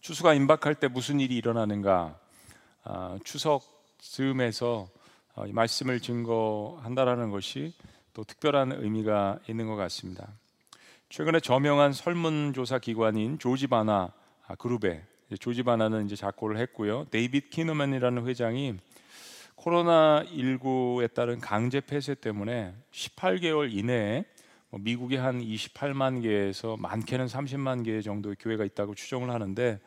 추수가 임박할 때 무슨 일이 일어나는가? 아, 추석 즈음에서 어, 이 말씀을 증거한다라는 것이 또 특별한 의미가 있는 것 같습니다. 최근에 저명한 설문조사 기관인 조지바나 아, 그룹에 조지바나는 이제 작고를 했고요. 데이빗 키너맨이라는 회장이 코로나 19에 따른 강제 폐쇄 때문에 18개월 이내에 뭐 미국의 한 28만 개에서 많게는 30만 개 정도의 교회가 있다고 추정을 하는데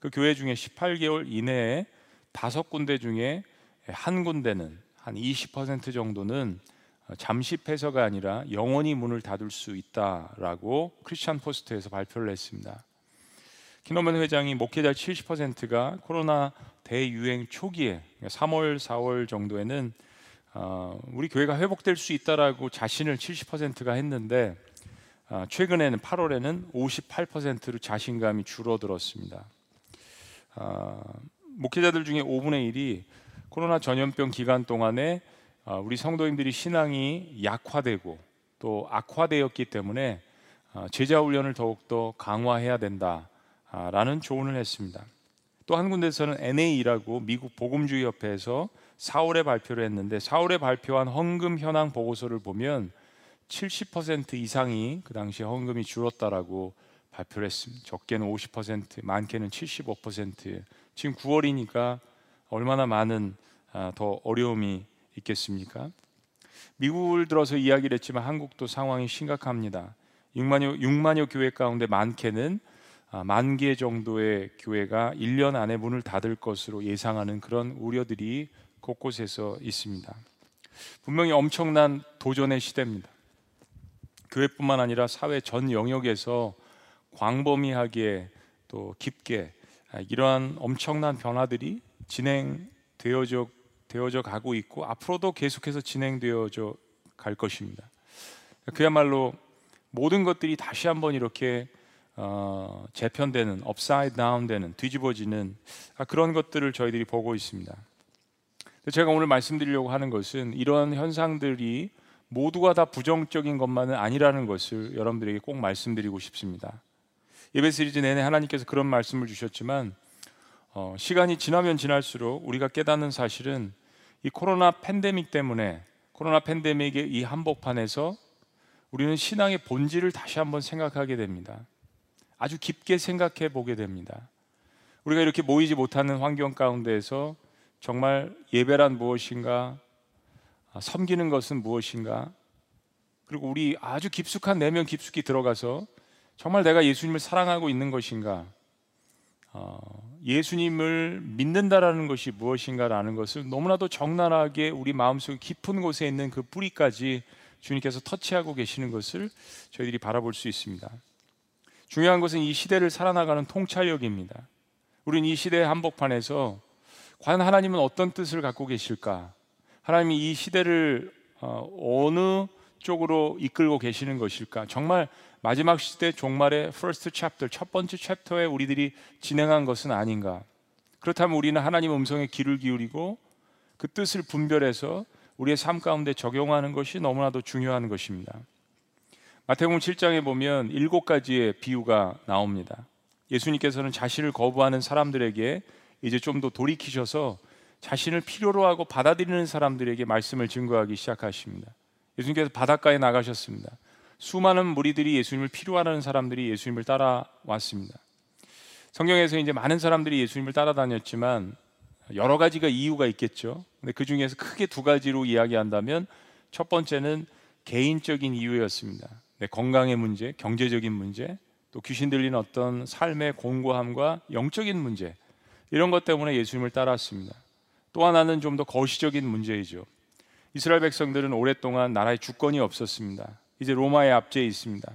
그 교회 중에 18개월 이내에 다섯 군데 중에 한 군데는 한 20% 정도는 잠시 폐쇄가 아니라 영원히 문을 닫을 수 있다라고 크리스천 포스트에서 발표를 했습니다. 키노맨 회장이 목회자 70%가 코로나 대유행 초기에 3월, 4월 정도에는 어, 우리 교회가 회복될 수 있다라고 자신을 70%가 했는데 어, 최근에는 8월에는 58%로 자신감이 줄어들었습니다. 어, 목회자들 중에 5분의 1이 코로나 전염병 기간 동안에 어, 우리 성도님들이 신앙이 약화되고 또 악화되었기 때문에 어, 제자 훈련을 더욱더 강화해야 된다라는 조언을 했습니다. 또 한 군데서는 NA라고 미국 복음주의 협회에서 4월에 발표를 했는데 4월에 발표한 헌금 현황 보고서를 보면 70% 이상이 그 당시에 헌금이 줄었다라고 발표를 했습니다. 적게는 50%, 많게는 75%. 지금 9월이니까 얼마나 많은 아, 더 어려움이 있겠습니까? 미국을 들어서 이야기를 했지만 한국도 상황이 심각합니다. 6만여, 6만여 교회 가운데 많게는 아, 만개 정도의 교회가 1년 안에 문을 닫을 것으로 예상하는 그런 우려들이 곳곳에서 있습니다. 분명히 엄청난 도전의 시대입니다. 교회뿐만 아니라 사회 전 영역에서 광범위하게 또 깊게 아, 이러한 엄청난 변화들이 진행되어져 되어져 가고 있고 앞으로도 계속해서 진행되어져 갈 것입니다. 그야말로 모든 것들이 다시 한번 이렇게 어, 재편되는, upside down되는, 뒤집어지는 아, 그런 것들을 저희들이 보고 있습니다. 제가 오늘 말씀드리려고 하는 것은 이러한 현상들이 모두가 다 부정적인 것만은 아니라는 것을 여러분들에게 꼭 말씀드리고 싶습니다. 예배 시리즈 내내 하나님께서 그런 말씀을 주셨지만 어, 시간이 지나면 지날수록 우리가 깨닫는 사실은 이 코로나 팬데믹 때문에 코로나 팬데믹의 이 한복판에서 우리는 신앙의 본질을 다시 한번 생각하게 됩니다. 아주 깊게 생각해 보게 됩니다. 우리가 이렇게 모이지 못하는 환경 가운데에서 정말 예배란 무엇인가, 아, 섬기는 것은 무엇인가, 그리고 우리 아주 깊숙한 내면 깊숙이 들어가서 정말 내가 예수님을 사랑하고 있는 것인가, 어, 예수님을 믿는다라는 것이 무엇인가라는 것을 너무나도 적나라하게 우리 마음속 깊은 곳에 있는 그 뿌리까지 주님께서 터치하고 계시는 것을 저희들이 바라볼 수 있습니다. 중요한 것은 이 시대를 살아나가는 통찰력입니다. 우리는 이 시대의 한복판에서 과연 하나님은 어떤 뜻을 갖고 계실까? 하나님이 이 시대를 어, 어느 쪽으로 이끌고 계시는 것일까? 정말 마지막 시대 종말의 first chapter 첫 번째 챕터에 우리들이 진행한 것은 아닌가? 그렇다면 우리는 하나님 음성에 귀를 기울이고 그 뜻을 분별해서 우리의 삶 가운데 적용하는 것이 너무나도 중요한 것입니다. 마태복음 7장에 보면 일곱 가지의 비유가 나옵니다. 예수님께서는 자신을 거부하는 사람들에게 이제 좀 더 돌이키셔서 자신을 필요로 하고 받아들이는 사람들에게 말씀을 증거하기 시작하십니다. 예수님께서 바닷가에 나가셨습니다. 수많은 무리들이 예수님을 필요하는 사람들이 예수님을 따라왔습니다. 성경에서 이제 많은 사람들이 예수님을 따라다녔지만 여러 가지가 이유가 있겠죠. 근데 그 중에서 크게 두 가지로 이야기한다면 첫 번째는 개인적인 이유였습니다. 네, 건강의 문제, 경제적인 문제, 또 귀신 들리는 어떤 삶의 공고함과 영적인 문제 이런 것 때문에 예수님을 따랐습니다. 또 하나는 좀 더 거시적인 문제이죠. 이스라엘 백성들은 오랫동안 나라의 주권이 없었습니다. 이제 로마의 압제에 있습니다.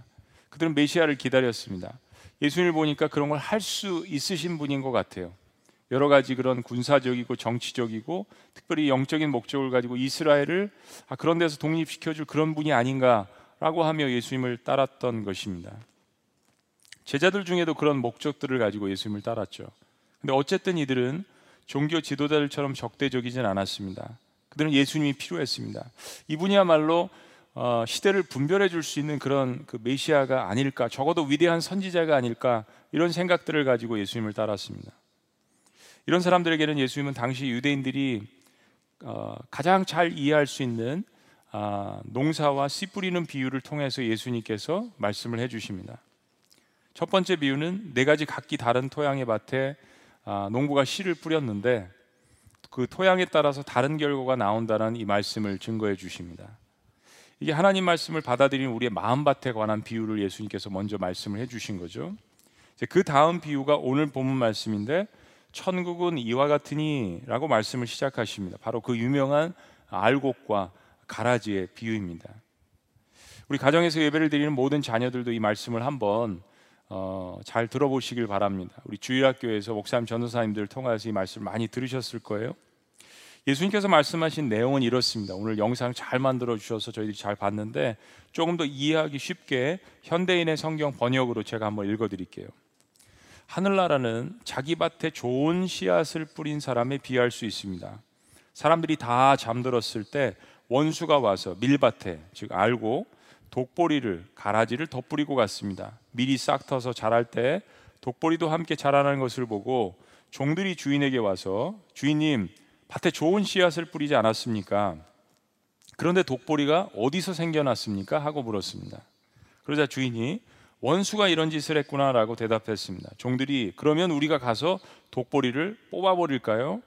그들은 메시아를 기다렸습니다. 예수님을 보니까 그런 걸 할 수 있으신 분인 것 같아요. 여러 가지 그런 군사적이고 정치적이고 특별히 영적인 목적을 가지고 이스라엘을 아, 그런 데서 독립시켜줄 그런 분이 아닌가라고 하며 예수님을 따랐던 것입니다. 제자들 중에도 그런 목적들을 가지고 예수님을 따랐죠. 근데 어쨌든 이들은 종교 지도자들처럼 적대적이진 않았습니다. 그들은 예수님이 필요했습니다. 이분이야말로 어, 시대를 분별해 줄 수 있는 그런 그 메시아가 아닐까, 적어도 위대한 선지자가 아닐까 이런 생각들을 가지고 예수님을 따랐습니다. 이런 사람들에게는 예수님은 당시 유대인들이 어, 가장 잘 이해할 수 있는 아, 농사와 씨 뿌리는 비유를 통해서 예수님께서 말씀을 해주십니다. 첫 번째 비유는 네 가지 각기 다른 토양의 밭에 아, 농부가 씨를 뿌렸는데 그 토양에 따라서 다른 결과가 나온다는 이 말씀을 증거해 주십니다. 이게 하나님 말씀을 받아들이는 우리의 마음밭에 관한 비유를 예수님께서 먼저 말씀을 해주신 거죠. 그 다음 비유가 오늘 본문 말씀인데 천국은 이와 같으니라고 말씀을 시작하십니다. 바로 그 유명한 알곡과 가라지의 비유입니다. 우리 가정에서 예배를 드리는 모든 자녀들도 이 말씀을 한번 어, 잘 들어보시길 바랍니다. 우리 주일학교에서 목사님 전도사님들 통해서 이 말씀을 많이 들으셨을 거예요. 예수님께서 말씀하신 내용은 이렇습니다. 오늘 영상 잘 만들어 주셔서 저희들이 잘 봤는데 조금 더 이해하기 쉽게 현대인의 성경 번역으로 제가 한번 읽어 드릴게요. 하늘나라는 자기 밭에 좋은 씨앗을 뿌린 사람에 비할 수 있습니다. 사람들이 다 잠들었을 때 원수가 와서 밀밭에 즉 알고 독보리를 가라지를 덧뿌리고 갔습니다. 밀이 싹 터서 자랄 때 독보리도 함께 자라는 것을 보고 종들이 주인에게 와서 주인님 밭에 좋은 씨앗을 뿌리지 않았습니까? 그런데 독보리가 어디서 생겨났습니까? 하고 물었습니다. 그러자 주인이 원수가 이런 짓을 했구나라고 대답했습니다. 종들이 그러면 우리가 가서 독보리를 뽑아버릴까요?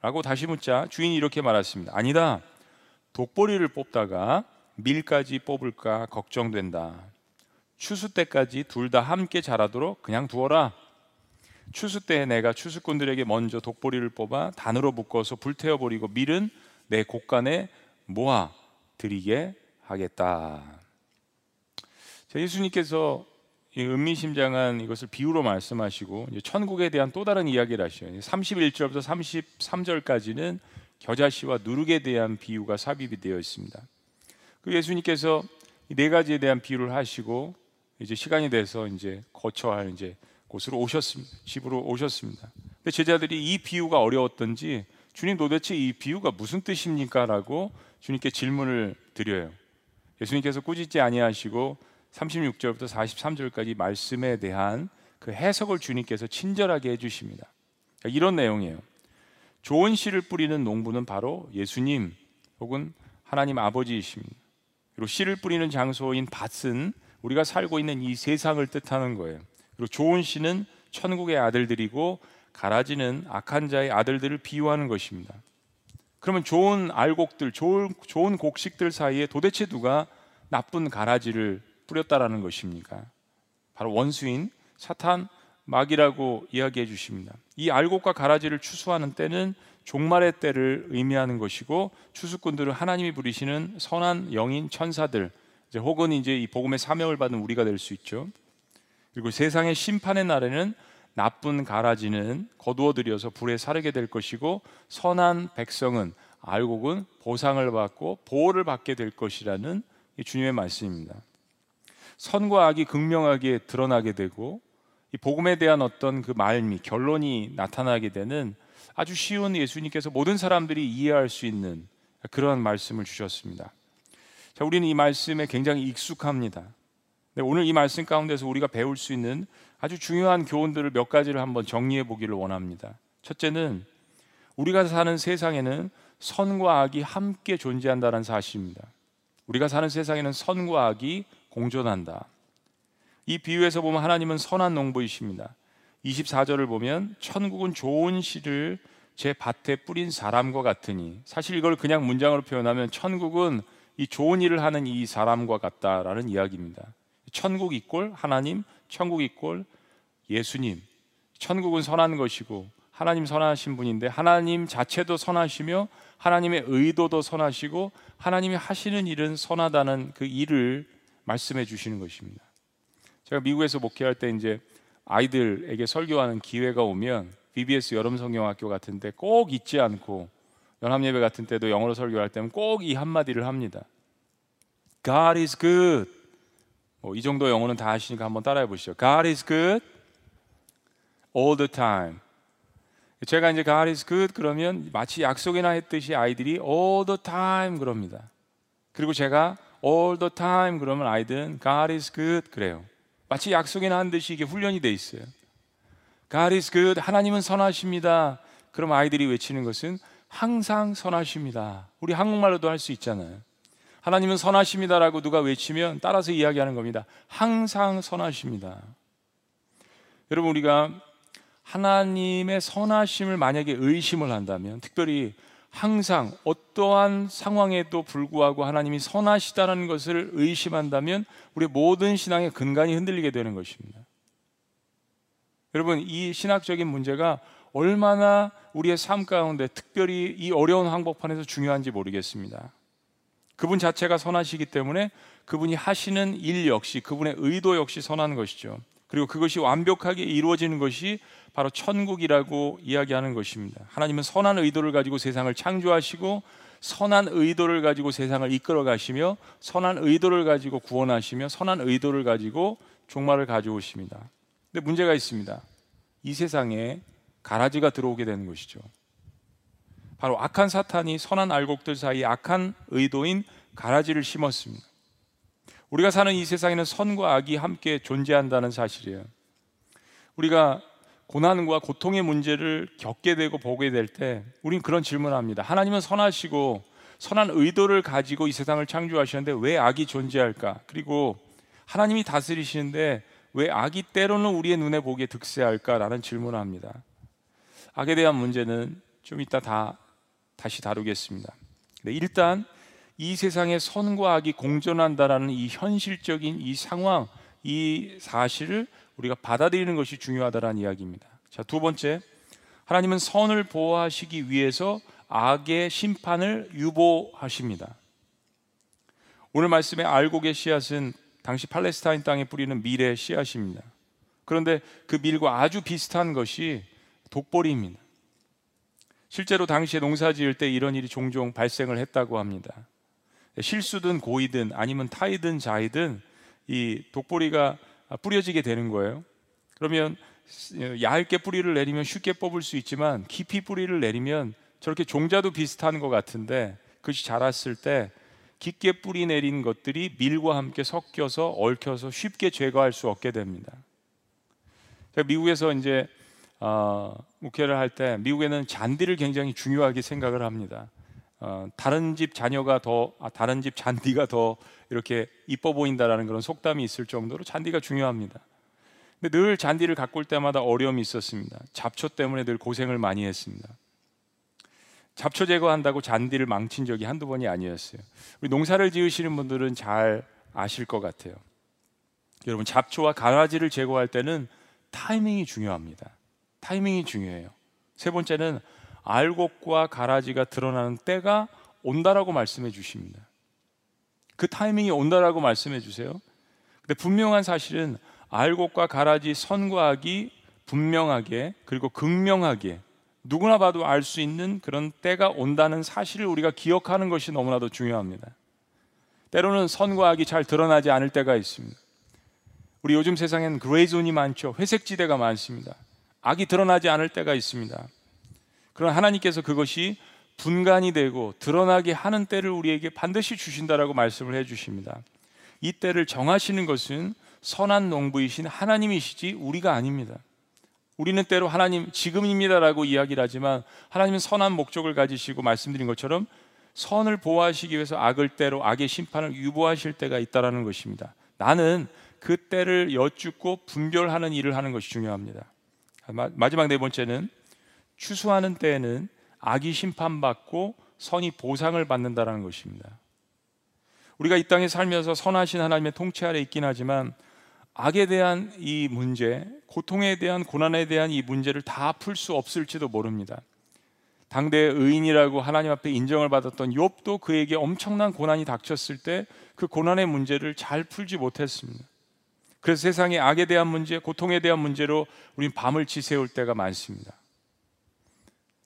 라고 다시 묻자 주인이 이렇게 말했습니다. 아니다. 독보리를 뽑다가 밀까지 뽑을까 걱정된다. 추수 때까지 둘 다 함께 자라도록 그냥 두어라. 추수 때 내가 추수꾼들에게 먼저 독보리를 뽑아 단으로 묶어서 불태워 버리고 밀은 내 곳간에 모아 드리게 하겠다. 예수님께서 은미심장한 이것을 비유로 말씀하시고 천국에 대한 또 다른 이야기를 하셔요. 31절부터 33절까지는 겨자씨와 누룩에 대한 비유가 삽입이 되어 있습니다. 그 예수님께서 네 가지에 대한 비유를 하시고 이제 시간이 돼서 이제 거쳐야 할 이제 곳으로 오셨습니다. 집으로 오셨습니다. 근데 제자들이 이 비유가 어려웠던지 주님 도대체 이 비유가 무슨 뜻입니까라고 주님께 질문을 드려요. 예수님께서 꾸짖지 아니하시고 36절부터 43절까지 말씀에 대한 그 해석을 주님께서 친절하게 해 주십니다. 이런 내용이에요. 좋은 씨를 뿌리는 농부는 바로 예수님 혹은 하나님 아버지이십니다. 그리고 씨를 뿌리는 장소인 밭은 우리가 살고 있는 이 세상을 뜻하는 거예요. 그리고 좋은 씨는 천국의 아들들이고 가라지는 악한 자의 아들들을 비유하는 것입니다. 그러면 좋은 알곡들, 좋은, 좋은 곡식들 사이에 도대체 누가 나쁜 가라지를 뿌렸다라는 것입니까? 바로 원수인 사탄 막이라고 이야기해 주십니다. 이 알곡과 가라지를 추수하는 때는 종말의 때를 의미하는 것이고 추수꾼들은 하나님이 부리시는 선한 영인 천사들 이제 혹은 이제 이 복음의 사명을 받은 우리가 될 수 있죠. 그리고 세상의 심판의 날에는 나쁜 가라지는 거두어 들여서 불에 사르게 될 것이고 선한 백성은 알곡은 보상을 받고 보호를 받게 될 것이라는 주님의 말씀입니다. 선과 악이 극명하게 드러나게 되고 이 복음에 대한 어떤 그 말미 결론이 나타나게 되는 아주 쉬운 예수님께서 모든 사람들이 이해할 수 있는 그러한 말씀을 주셨습니다. 자, 우리는 이 말씀에 굉장히 익숙합니다. 네, 오늘 이 말씀 가운데서 우리가 배울 수 있는 아주 중요한 교훈들을 몇 가지를 한번 정리해 보기를 원합니다. 첫째는 우리가 사는 세상에는 선과 악이 함께 존재한다는 사실입니다. 우리가 사는 세상에는 선과 악이 공존한다. 이 비유에서 보면 하나님은 선한 농부이십니다. 24절을 보면 천국은 좋은 씨를 제 밭에 뿌린 사람과 같으니 사실 이걸 그냥 문장으로 표현하면 천국은 이 좋은 일을 하는 이 사람과 같다라는 이야기입니다. 천국 이꼴 하나님, 천국 이꼴 예수님. 천국은 선한 것이고 하나님 선하신 분인데 하나님 자체도 선하시며 하나님의 의도도 선하시고 하나님이 하시는 일은 선하다는 그 일을 말씀해 주시는 것입니다. 제가 미국에서 목회할 때 이제 아이들에게 설교하는 기회가 오면 BBS 여름 성경학교 같은데 꼭 잊지 않고 연합 예배 같은 때도 영어로 설교할 때는 꼭 이 한마디를 합니다. God is good. 뭐 이 정도 영어는 다 하시니까 한번 따라해 보시죠. God is good all the time. 제가 이제 God is good 그러면 마치 약속이나 했듯이 아이들이 all the time 그럽니다. 그리고 제가 all the time 그러면 아이들은 God is good 그래요. 마치 약속이나 한 듯이 이게 훈련이 돼 있어요. God is good. 하나님은 선하십니다. 그럼 아이들이 외치는 것은 항상 선하십니다. 우리 한국말로도 할 수 있잖아요. 하나님은 선하십니다라고 누가 외치면 따라서 이야기하는 겁니다. 항상 선하십니다. 여러분 우리가 하나님의 선하심을 만약에 의심을 한다면 특별히 항상 어떠한 상황에도 불구하고 하나님이 선하시다는 것을 의심한다면 우리 모든 신앙의 근간이 흔들리게 되는 것입니다. 여러분 이 신학적인 문제가 얼마나 우리의 삶 가운데 특별히 이 어려운 항복판에서 중요한지 모르겠습니다. 그분 자체가 선하시기 때문에 그분이 하시는 일 역시 그분의 의도 역시 선한 것이죠. 그리고 그것이 완벽하게 이루어지는 것이 바로 천국이라고 이야기하는 것입니다. 하나님은 선한 의도를 가지고 세상을 창조하시고 선한 의도를 가지고 세상을 이끌어 가시며 선한 의도를 가지고 구원하시며 선한 의도를 가지고 종말을 가져오십니다. 근데 문제가 있습니다. 이 세상에 가라지가 들어오게 되는 것이죠. 바로 악한 사탄이 선한 알곡들 사이에 악한 의도인 가라지를 심었습니다. 우리가 사는 이 세상에는 선과 악이 함께 존재한다는 사실이에요. 우리가 고난과 고통의 문제를 겪게 되고 보게 될 때 우린 그런 질문을 합니다. 하나님은 선하시고 선한 의도를 가지고 이 세상을 창조하시는데 왜 악이 존재할까? 그리고 하나님이 다스리시는데 왜 악이 때로는 우리의 눈에 보기에 득세할까라는 질문을 합니다. 악에 대한 문제는 좀 이따 다 다시 다루겠습니다. 일단 이 세상에 선과 악이 공존한다라는 이 현실적인 이 상황, 이 사실을 우리가 받아들이는 것이 중요하다라는 이야기입니다. 자, 두 번째. 하나님은 선을 보호하시기 위해서 악의 심판을 유보하십니다. 오늘 말씀의 알곡의 씨앗은 당시 팔레스타인 땅에 뿌리는 밀의 씨앗입니다. 그런데 그 밀과 아주 비슷한 것이 독보리입니다. 실제로 당시에 농사 지을 때 이런 일이 종종 발생을 했다고 합니다. 실수든 고이든 아니면 타이든 자이든 이 독보리가 뿌려지게 되는 거예요. 그러면 얇게 뿌리를 내리면 쉽게 뽑을 수 있지만 깊이 뿌리를 내리면 저렇게 종자도 비슷한 것 같은데 그것이 자랐을 때 깊게 뿌리 내린 것들이 밀과 함께 섞여서 얽혀서 쉽게 제거할 수 없게 됩니다. 미국에서 이제 어, 목회를 할 때 미국에는 잔디를 굉장히 중요하게 생각을 합니다. 어, 다른 집 자녀가 더 아, 다른 집 잔디가 더 이렇게 이뻐 보인다라는 그런 속담이 있을 정도로 잔디가 중요합니다. 근데 늘 잔디를 가꿀 때마다 어려움이 있었습니다. 잡초 때문에 늘 고생을 많이 했습니다. 잡초 제거한다고 잔디를 망친 적이 한두 번이 아니었어요. 우리 농사를 지으시는 분들은 잘 아실 것 같아요. 여러분 잡초와 가라지를 제거할 때는 타이밍이 중요합니다. 타이밍이 중요해요. 세 번째는 알곡과 가라지가 드러나는 때가 온다라고 말씀해 주십니다. 그 타이밍이 온다라고 말씀해 주세요. 근데 분명한 사실은 알곡과 가라지 선과 악이 분명하게 그리고 극명하게 누구나 봐도 알 수 있는 그런 때가 온다는 사실을 우리가 기억하는 것이 너무나도 중요합니다. 때로는 선과 악이 잘 드러나지 않을 때가 있습니다. 우리 요즘 세상에는 그레이존이 많죠. 회색 지대가 많습니다. 악이 드러나지 않을 때가 있습니다. 그러나 하나님께서 그것이 분간이 되고 드러나게 하는 때를 우리에게 반드시 주신다라고 말씀을 해 주십니다. 이 때를 정하시는 것은 선한 농부이신 하나님이시지 우리가 아닙니다. 우리는 때로 하나님 지금입니다라고 이야기를 하지만 하나님은 선한 목적을 가지시고 말씀드린 것처럼 선을 보호하시기 위해서 악을 때로 악의 심판을 유보하실 때가 있다라는 것입니다. 나는 그 때를 여쭙고 분별하는 일을 하는 것이 중요합니다. 마지막 네 번째는 추수하는 때에는 악이 심판받고 선이 보상을 받는다라는 것입니다. 우리가 이 땅에 살면서 선하신 하나님의 통치 아래 있긴 하지만 악에 대한 이 문제, 고통에 대한 고난에 대한 이 문제를 다 풀 수 없을지도 모릅니다. 당대 의인이라고 하나님 앞에 인정을 받았던 욥도 그에게 엄청난 고난이 닥쳤을 때 그 고난의 문제를 잘 풀지 못했습니다. 그래서 세상의 악에 대한 문제, 고통에 대한 문제로 우린 밤을 지새울 때가 많습니다.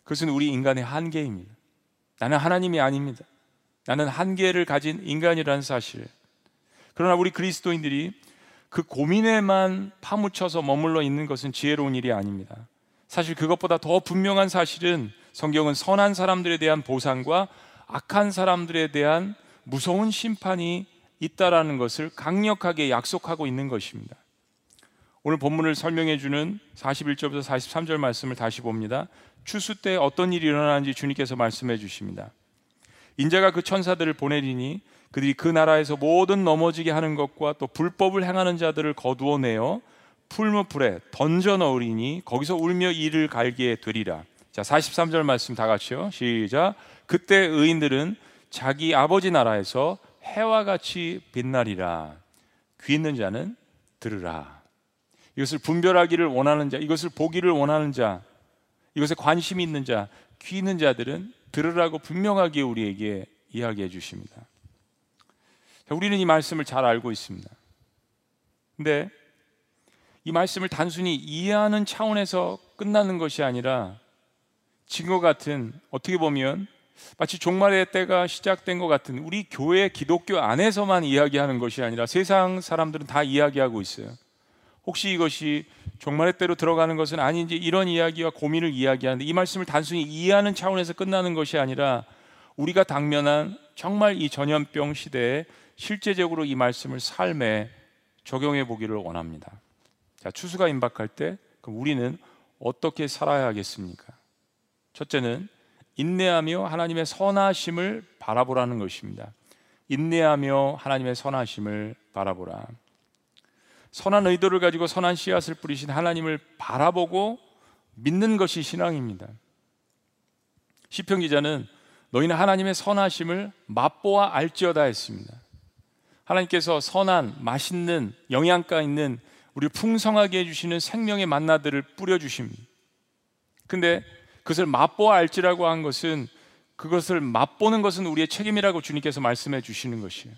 그것은 우리 인간의 한계입니다. 나는 하나님이 아닙니다. 나는 한계를 가진 인간이라는 사실. 그러나 우리 그리스도인들이 그 고민에만 파묻혀서 머물러 있는 것은 지혜로운 일이 아닙니다. 사실 그것보다 더 분명한 사실은 성경은 선한 사람들에 대한 보상과 악한 사람들에 대한 무서운 심판이 있다라는 것을 강력하게 약속하고 있는 것입니다. 오늘 본문을 설명해 주는 41절부터 43절 말씀을 다시 봅니다. 추수 때 어떤 일이 일어나는지 주님께서 말씀해 주십니다. 인자가 그 천사들을 보내리니 그들이 그 나라에서 모든 넘어지게 하는 것과 또 불법을 행하는 자들을 거두어 내어 풀무풀에 던져 넣으리니 거기서 울며 이를 갈게 되리라. 자, 43절 말씀 다 같이요. 시작. 그때 의인들은 자기 아버지 나라에서 해와 같이 빛나리라. 귀 있는 자는 들으라. 이것을 분별하기를 원하는 자, 이것을 보기를 원하는 자, 이것에 관심이 있는 자, 귀 있는 자들은 들으라고 분명하게 우리에게 이야기해 주십니다. 자, 우리는 이 말씀을 잘 알고 있습니다. 근데 이 말씀을 단순히 이해하는 차원에서 끝나는 것이 아니라 지금 같은 어떻게 보면 마치 종말의 때가 시작된 것 같은 우리 교회 기독교 안에서만 이야기하는 것이 아니라 세상 사람들은 다 이야기하고 있어요. 혹시 이것이 종말의 때로 들어가는 것은 아닌지 이런 이야기와 고민을 이야기하는데 이 말씀을 단순히 이해하는 차원에서 끝나는 것이 아니라 우리가 당면한 정말 이 전염병 시대에 실제적으로 이 말씀을 삶에 적용해 보기를 원합니다. 자, 추수가 임박할 때 그럼 우리는 어떻게 살아야 하겠습니까? 첫째는 인내하며 하나님의 선하심을 바라보라는 것입니다. 인내하며 하나님의 선하심을 바라보라. 선한 의도를 가지고 선한 씨앗을 뿌리신 하나님을 바라보고 믿는 것이 신앙입니다. 시편 기자는 너희는 하나님의 선하심을 맛보아 알지어다 했습니다. 하나님께서 선한 맛있는 영양가 있는 우리 풍성하게 해주시는 생명의 만나들을 뿌려 주십니다. 근데 그것을 맛보아 알지라고 한 것은 그것을 맛보는 것은 우리의 책임이라고 주님께서 말씀해 주시는 것이에요.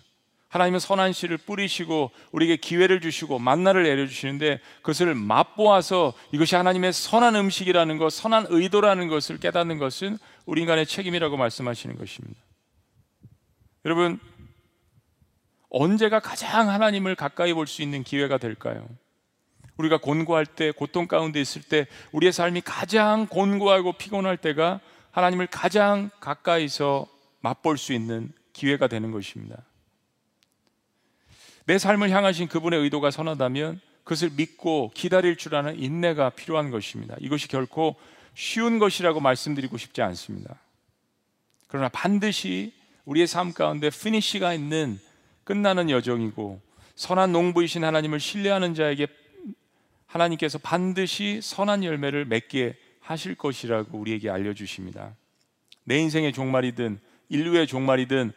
하나님은 선한 씨를 뿌리시고 우리에게 기회를 주시고 만나를 내려 주시는데 그것을 맛보아서 이것이 하나님의 선한 음식이라는 것, 선한 의도라는 것을 깨닫는 것은 우리 인간의 책임이라고 말씀하시는 것입니다. 여러분 언제가 가장 하나님을 가까이 볼 수 있는 기회가 될까요? 우리가 곤고할 때, 고통 가운데 있을 때, 우리의 삶이 가장 곤고하고 피곤할 때가 하나님을 가장 가까이서 맛볼 수 있는 기회가 되는 것입니다. 내 삶을 향하신 그분의 의도가 선하다면 그것을 믿고 기다릴 줄 아는 인내가 필요한 것입니다. 이것이 결코 쉬운 것이라고 말씀드리고 싶지 않습니다. 그러나 반드시 우리의 삶 가운데 피니시가 있는 끝나는 여정이고 선한 농부이신 하나님을 신뢰하는 자에게 하나님께서 반드시 선한 열매를 맺게 하실 것이라고 우리에게 알려주십니다. 내 인생의 종말이든 인류의 종말이든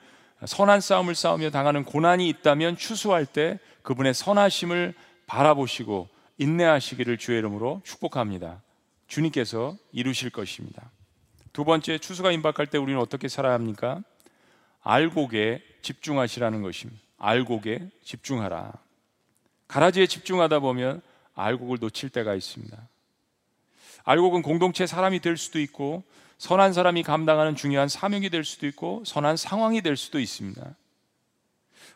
선한 싸움을 싸우며 당하는 고난이 있다면 추수할 때 그분의 선하심을 바라보시고 인내하시기를 주의 이름으로 축복합니다. 주님께서 이루실 것입니다. 두 번째 추수가 임박할 때 우리는 어떻게 살아야 합니까? 알곡에 집중하시라는 것입니다. 알곡에 집중하라. 가라지에 집중하다 보면 알곡을 놓칠 때가 있습니다. 알곡은 공동체 사람이 될 수도 있고 선한 사람이 감당하는 중요한 사명이 될 수도 있고 선한 상황이 될 수도 있습니다.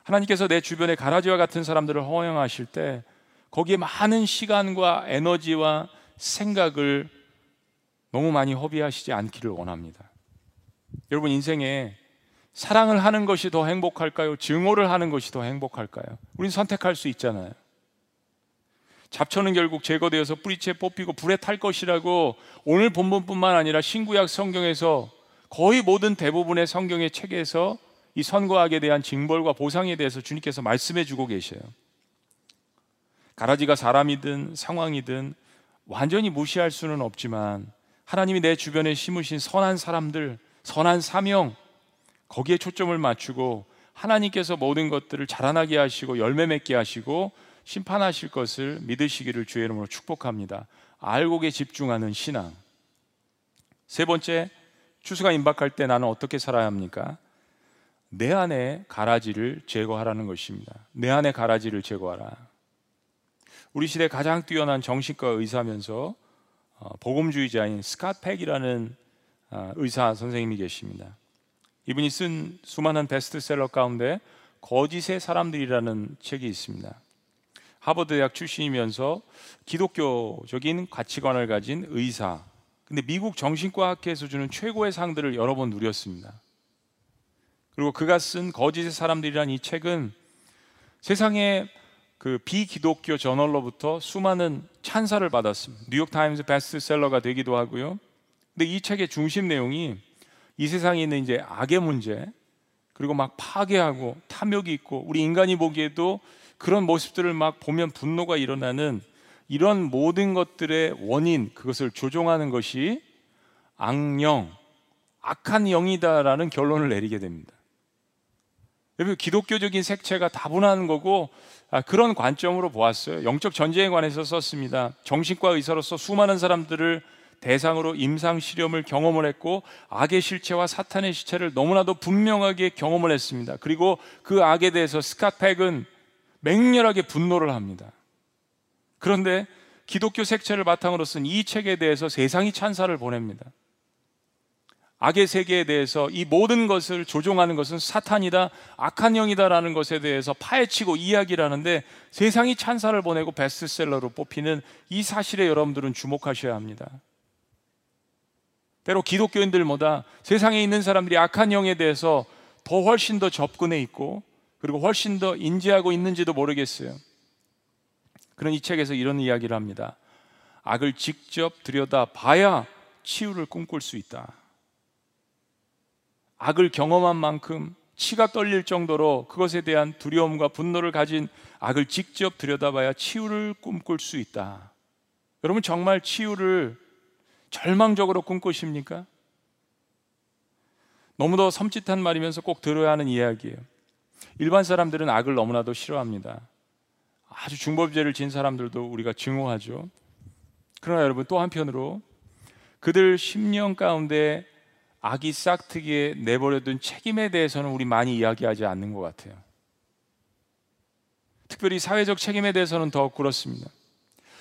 하나님께서 내 주변에 가라지와 같은 사람들을 허용하실 때 거기에 많은 시간과 에너지와 생각을 너무 많이 허비하시지 않기를 원합니다. 여러분 인생에 사랑을 하는 것이 더 행복할까요? 증오를 하는 것이 더 행복할까요? 우린 선택할 수 있잖아요. 잡초는 결국 제거되어서 뿌리채 뽑히고 불에 탈 것이라고 오늘 본문뿐만 아니라 신구약 성경에서 거의 모든 대부분의 성경의 책에서 이 선거학에 대한 징벌과 보상에 대해서 주님께서 말씀해 주고 계셔요. 가라지가 사람이든 상황이든 완전히 무시할 수는 없지만 하나님이 내 주변에 심으신 선한 사람들, 선한 사명, 거기에 초점을 맞추고 하나님께서 모든 것들을 자라나게 하시고 열매 맺게 하시고 심판하실 것을 믿으시기를 주의 이름으로 축복합니다. 알곡에 집중하는 신앙. 세 번째, 추수가 임박할 때 나는 어떻게 살아야 합니까? 내 안에 가라지를 제거하라는 것입니다. 내 안에 가라지를 제거하라. 우리 시대 가장 뛰어난 정신과 의사면서 어, 복음주의자인 스카팩이라는 어, 의사 선생님이 계십니다. 이분이 쓴 수많은 베스트셀러 가운데 거짓의 사람들이라는 책이 있습니다. 하버드 대학 출신이면서 기독교적인 가치관을 가진 의사. 근데 미국 정신과 학회에서 주는 최고의 상들을 여러 번 누렸습니다. 그리고 그가 쓴 거짓의 사람들이란 이 책은 세상에 그 비기독교 저널로부터 수많은 찬사를 받았습니다. 뉴욕 타임즈 베스트셀러가 되기도 하고요. 근데 이 책의 중심 내용이 이 세상에 있는 이제 악의 문제 그리고 막 파괴하고 탐욕이 있고 우리 인간이 보기에도 그런 모습들을 막 보면 분노가 일어나는 이런 모든 것들의 원인 그것을 조종하는 것이 악령, 악한 영이다라는 결론을 내리게 됩니다. 여러분 기독교적인 색채가 다분한 거고 아, 그런 관점으로 보았어요. 영적 전쟁에 관해서 썼습니다. 정신과 의사로서 수많은 사람들을 대상으로 임상 실험을 경험을 했고 악의 실체와 사탄의 실체를 너무나도 분명하게 경험을 했습니다. 그리고 그 악에 대해서 스캇 팩은 맹렬하게 분노를 합니다. 그런데 기독교 색채를 바탕으로 쓴 이 책에 대해서 세상이 찬사를 보냅니다. 악의 세계에 대해서 이 모든 것을 조종하는 것은 사탄이다, 악한 영이다라는 것에 대해서 파헤치고 이야기를 하는데 세상이 찬사를 보내고 베스트셀러로 뽑히는 이 사실에 여러분들은 주목하셔야 합니다. 때로 기독교인들보다 세상에 있는 사람들이 악한 영에 대해서 더 훨씬 더 접근해 있고 그리고 훨씬 더 인지하고 있는지도 모르겠어요. 그런 이 책에서 이런 이야기를 합니다. 악을 직접 들여다 봐야 치유를 꿈꿀 수 있다. 악을 경험한 만큼 치가 떨릴 정도로 그것에 대한 두려움과 분노를 가진 악을 직접 들여다봐야 치유를 꿈꿀 수 있다. 여러분 정말 치유를 절망적으로 꿈꾸십니까? 너무도 섬찟한 말이면서 꼭 들어야 하는 이야기예요. 일반 사람들은 악을 너무나도 싫어합니다. 아주 중범죄를 진 사람들도 우리가 증오하죠. 그러나 여러분 또 한편으로 그들 심령 가운데 악이 싹트기에 내버려둔 책임에 대해서는 우리 많이 이야기하지 않는 것 같아요. 특별히 사회적 책임에 대해서는 더 그렇습니다.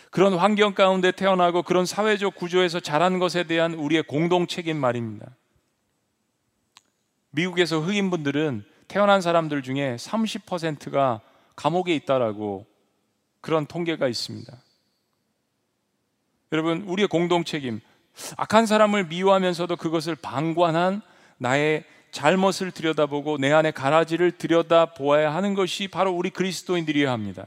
그런 환경 가운데 태어나고 그런 사회적 구조에서 자란 것에 대한 우리의 공동 책임 말입니다. 미국에서 흑인분들은 태어난 사람들 중에 30%가 감옥에 있다라고 그런 통계가 있습니다. 여러분, 우리의 공동 책임, 악한 사람을 미워하면서도 그것을 방관한 나의 잘못을 들여다보고 내 안에 가라지를 들여다 보아야 하는 것이 바로 우리 그리스도인들이어야 합니다.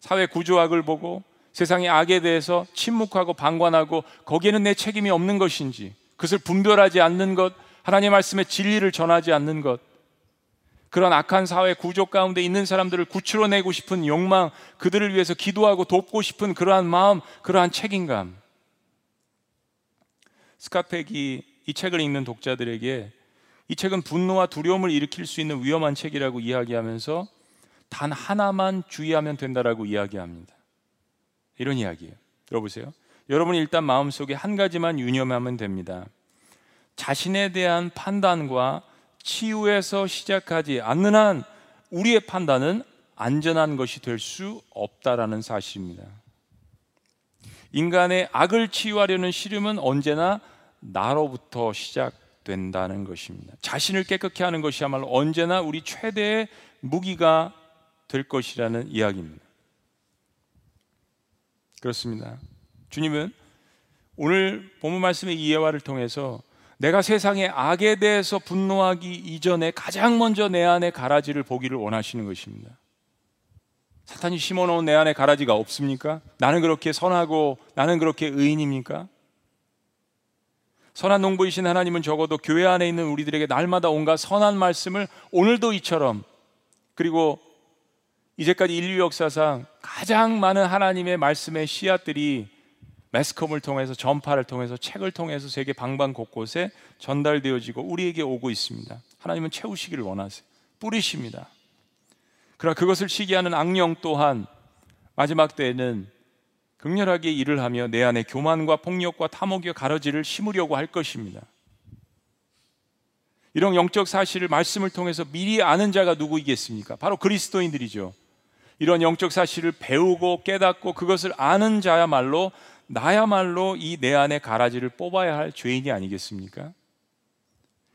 사회 구조악을 보고 세상의 악에 대해서 침묵하고 방관하고 거기에는 내 책임이 없는 것인지 그것을 분별하지 않는 것, 하나님의 말씀의 진리를 전하지 않는 것, 그런 악한 사회 구조 가운데 있는 사람들을 구출어내고 싶은 욕망, 그들을 위해서 기도하고 돕고 싶은 그러한 마음, 그러한 책임감. 스카펙이 이 책을 읽는 독자들에게 이 책은 분노와 두려움을 일으킬 수 있는 위험한 책이라고 이야기하면서 단 하나만 주의하면 된다라고 이야기합니다. 이런 이야기예요. 들어보세요. 여러분이 일단 마음속에 한 가지만 유념하면 됩니다. 자신에 대한 판단과 치유에서 시작하지 않는 한 우리의 판단은 안전한 것이 될 수 없다라는 사실입니다. 인간의 악을 치유하려는 시름은 언제나 나로부터 시작된다는 것입니다. 자신을 깨끗게 하는 것이야말로 언제나 우리 최대의 무기가 될 것이라는 이야기입니다. 그렇습니다. 주님은 오늘 본문 말씀의 이해와를 통해서 내가 세상의 악에 대해서 분노하기 이전에 가장 먼저 내 안에 가라지를 보기를 원하시는 것입니다. 사탄이 심어놓은 내 안에 가라지가 없습니까? 나는 그렇게 선하고 나는 그렇게 의인입니까? 선한 농부이신 하나님은 적어도 교회 안에 있는 우리들에게 날마다 온갖 선한 말씀을 오늘도 이처럼 그리고 이제까지 인류 역사상 가장 많은 하나님의 말씀의 씨앗들이 매스컴을 통해서 전파를 통해서 책을 통해서 세계 방방 곳곳에 전달되어지고 우리에게 오고 있습니다. 하나님은 채우시기를 원하세요. 뿌리십니다. 그러나 그것을 시기하는 악령 또한 마지막 때에는 극렬하게 일을 하며 내 안에 교만과 폭력과 탐욕의 가러지를 심으려고 할 것입니다. 이런 영적 사실을 말씀을 통해서 미리 아는 자가 누구이겠습니까? 바로 그리스도인들이죠. 이런 영적 사실을 배우고 깨닫고 그것을 아는 자야말로 나야말로 이 내 안에 가라지를 뽑아야 할 죄인이 아니겠습니까?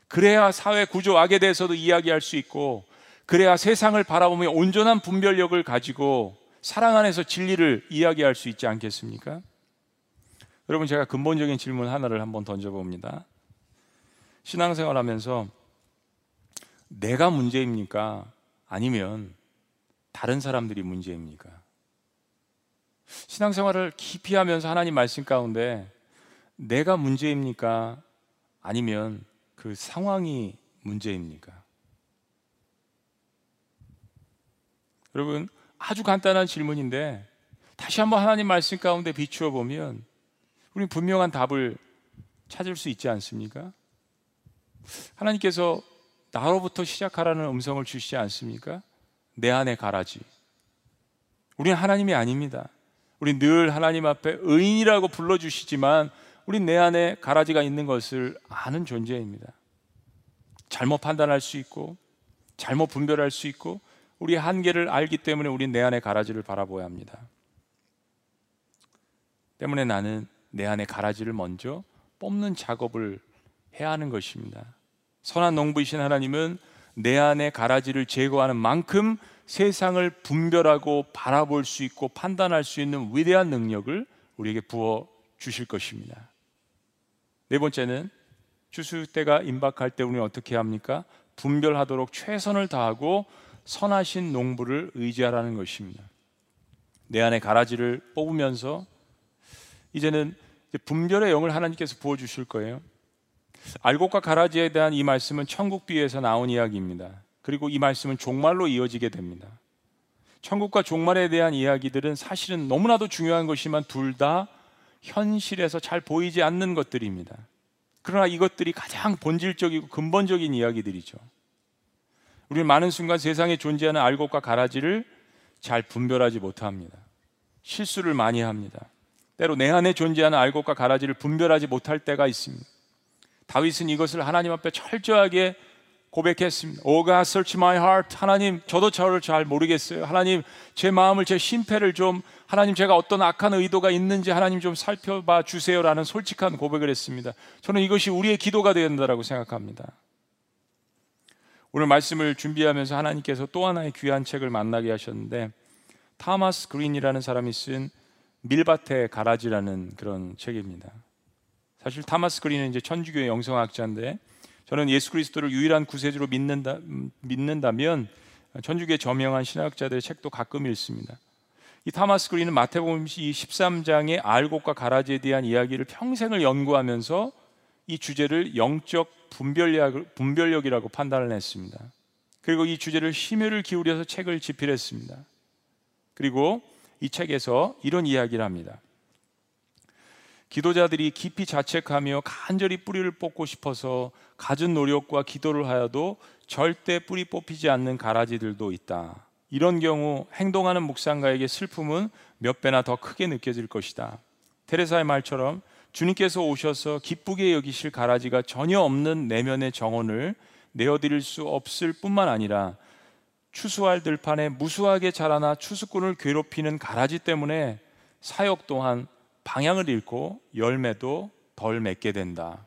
그래야 사회 구조 악에 대해서도 이야기할 수 있고 그래야 세상을 바라보며 온전한 분별력을 가지고 사랑 안에서 진리를 이야기할 수 있지 않겠습니까? 여러분 제가 근본적인 질문 하나를 한번 던져봅니다. 신앙생활 하면서 내가 문제입니까? 아니면 다른 사람들이 문제입니까? 신앙생활을 깊이 하면서 하나님 말씀 가운데 내가 문제입니까? 아니면 그 상황이 문제입니까? 여러분, 아주 간단한 질문인데 다시 한번 하나님 말씀 가운데 비추어 보면 우리는 분명한 답을 찾을 수 있지 않습니까? 하나님께서 나로부터 시작하라는 음성을 주시지 않습니까? 내 안에 가라지. 우리는 하나님이 아닙니다. 우리 늘 하나님 앞에 의인이라고 불러주시지만 우리 내 안에 가라지가 있는 것을 아는 존재입니다. 잘못 판단할 수 있고 잘못 분별할 수 있고 우리 한계를 알기 때문에 우리 내 안에 가라지를 바라보아야 합니다. 때문에 나는 내 안에 가라지를 먼저 뽑는 작업을 해야 하는 것입니다. 선한 농부이신 하나님은 내 안에 가라지를 제거하는 만큼 세상을 분별하고 바라볼 수 있고 판단할 수 있는 위대한 능력을 우리에게 부어 주실 것입니다. 네 번째는 추수 때가 임박할 때 우리는 어떻게 합니까? 분별하도록 최선을 다하고 선하신 농부를 의지하라는 것입니다. 내 안에 가라지를 뽑으면서 이제는 분별의 영을 하나님께서 부어 주실 거예요. 알곡과 가라지에 대한 이 말씀은 천국 비유에서 나온 이야기입니다. 그리고 이 말씀은 종말로 이어지게 됩니다. 천국과 종말에 대한 이야기들은 사실은 너무나도 중요한 것이지만 둘 다 현실에서 잘 보이지 않는 것들입니다. 그러나 이것들이 가장 본질적이고 근본적인 이야기들이죠. 우리는 많은 순간 세상에 존재하는 알곡과 가라지를 잘 분별하지 못합니다. 실수를 많이 합니다. 때로 내 안에 존재하는 알곡과 가라지를 분별하지 못할 때가 있습니다. 다윗은 이것을 하나님 앞에 철저하게 고백했습니다. Oh God, search my heart. 하나님, 저도 저를 잘 모르겠어요. 하나님, 제 마음을, 제 심패를 좀, 하나님, 제가 어떤 악한 의도가 있는지 하나님 좀 살펴봐 주세요라는 솔직한 고백을 했습니다. 저는 이것이 우리의 기도가 된다고 생각합니다. 오늘 말씀을 준비하면서 하나님께서 또 하나의 귀한 책을 만나게 하셨는데, 타마스 그린이라는 사람이 쓴 밀밭의 가라지라는 그런 책입니다. 사실 타마스 그린은 이제 천주교의 영성학자인데 저는 예수 그리스도를 유일한 구세주로 믿는다, 믿는다면 천주교의 저명한 신학자들의 책도 가끔 읽습니다. 이 타마스 그린은 마태복음 13장의 알곡과 가라지에 대한 이야기를 평생을 연구하면서 이 주제를 영적 분별력, 분별력이라고 판단을 했습니다. 그리고 이 주제를 심혈을 기울여서 책을 집필했습니다. 그리고 이 책에서 이런 이야기를 합니다. 기도자들이 깊이 자책하며 간절히 뿌리를 뽑고 싶어서 갖은 노력과 기도를 하여도 절대 뿌리 뽑히지 않는 가라지들도 있다. 이런 경우 행동하는 묵상가에게 슬픔은 몇 배나 더 크게 느껴질 것이다. 테레사의 말처럼 주님께서 오셔서 기쁘게 여기실 가라지가 전혀 없는 내면의 정원을 내어드릴 수 없을 뿐만 아니라 추수할 들판에 무수하게 자라나 추수꾼을 괴롭히는 가라지 때문에 사역 또한 방향을 잃고 열매도 덜 맺게 된다.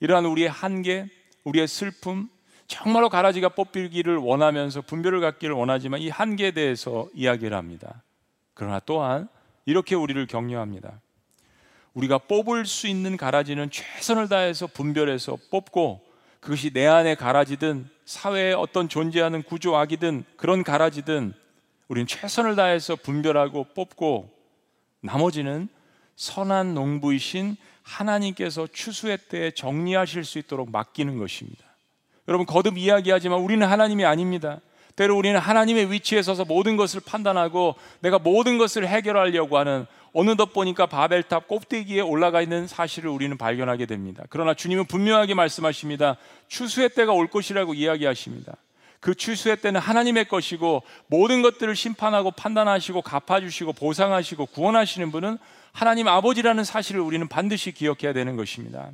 이러한 우리의 한계, 우리의 슬픔, 정말로 가라지가 뽑히기를 원하면서 분별을 갖기를 원하지만 이 한계에 대해서 이야기를 합니다. 그러나 또한 이렇게 우리를 격려합니다. 우리가 뽑을 수 있는 가라지는 최선을 다해서 분별해서 뽑고 그것이 내 안에 가라지든 사회에 어떤 존재하는 구조악이든 그런 가라지든 우리는 최선을 다해서 분별하고 뽑고 나머지는 선한 농부이신 하나님께서 추수의 때에 정리하실 수 있도록 맡기는 것입니다. 여러분 거듭 이야기하지만 우리는 하나님이 아닙니다. 때로 우리는 하나님의 위치에 서서 모든 것을 판단하고 내가 모든 것을 해결하려고 하는 어느덧 보니까 바벨탑 꼭대기에 올라가 있는 사실을 우리는 발견하게 됩니다. 그러나 주님은 분명하게 말씀하십니다. 추수의 때가 올 것이라고 이야기하십니다. 그 추수의 때는 하나님의 것이고 모든 것들을 심판하고 판단하시고 갚아주시고 보상하시고 구원하시는 분은 하나님 아버지라는 사실을 우리는 반드시 기억해야 되는 것입니다.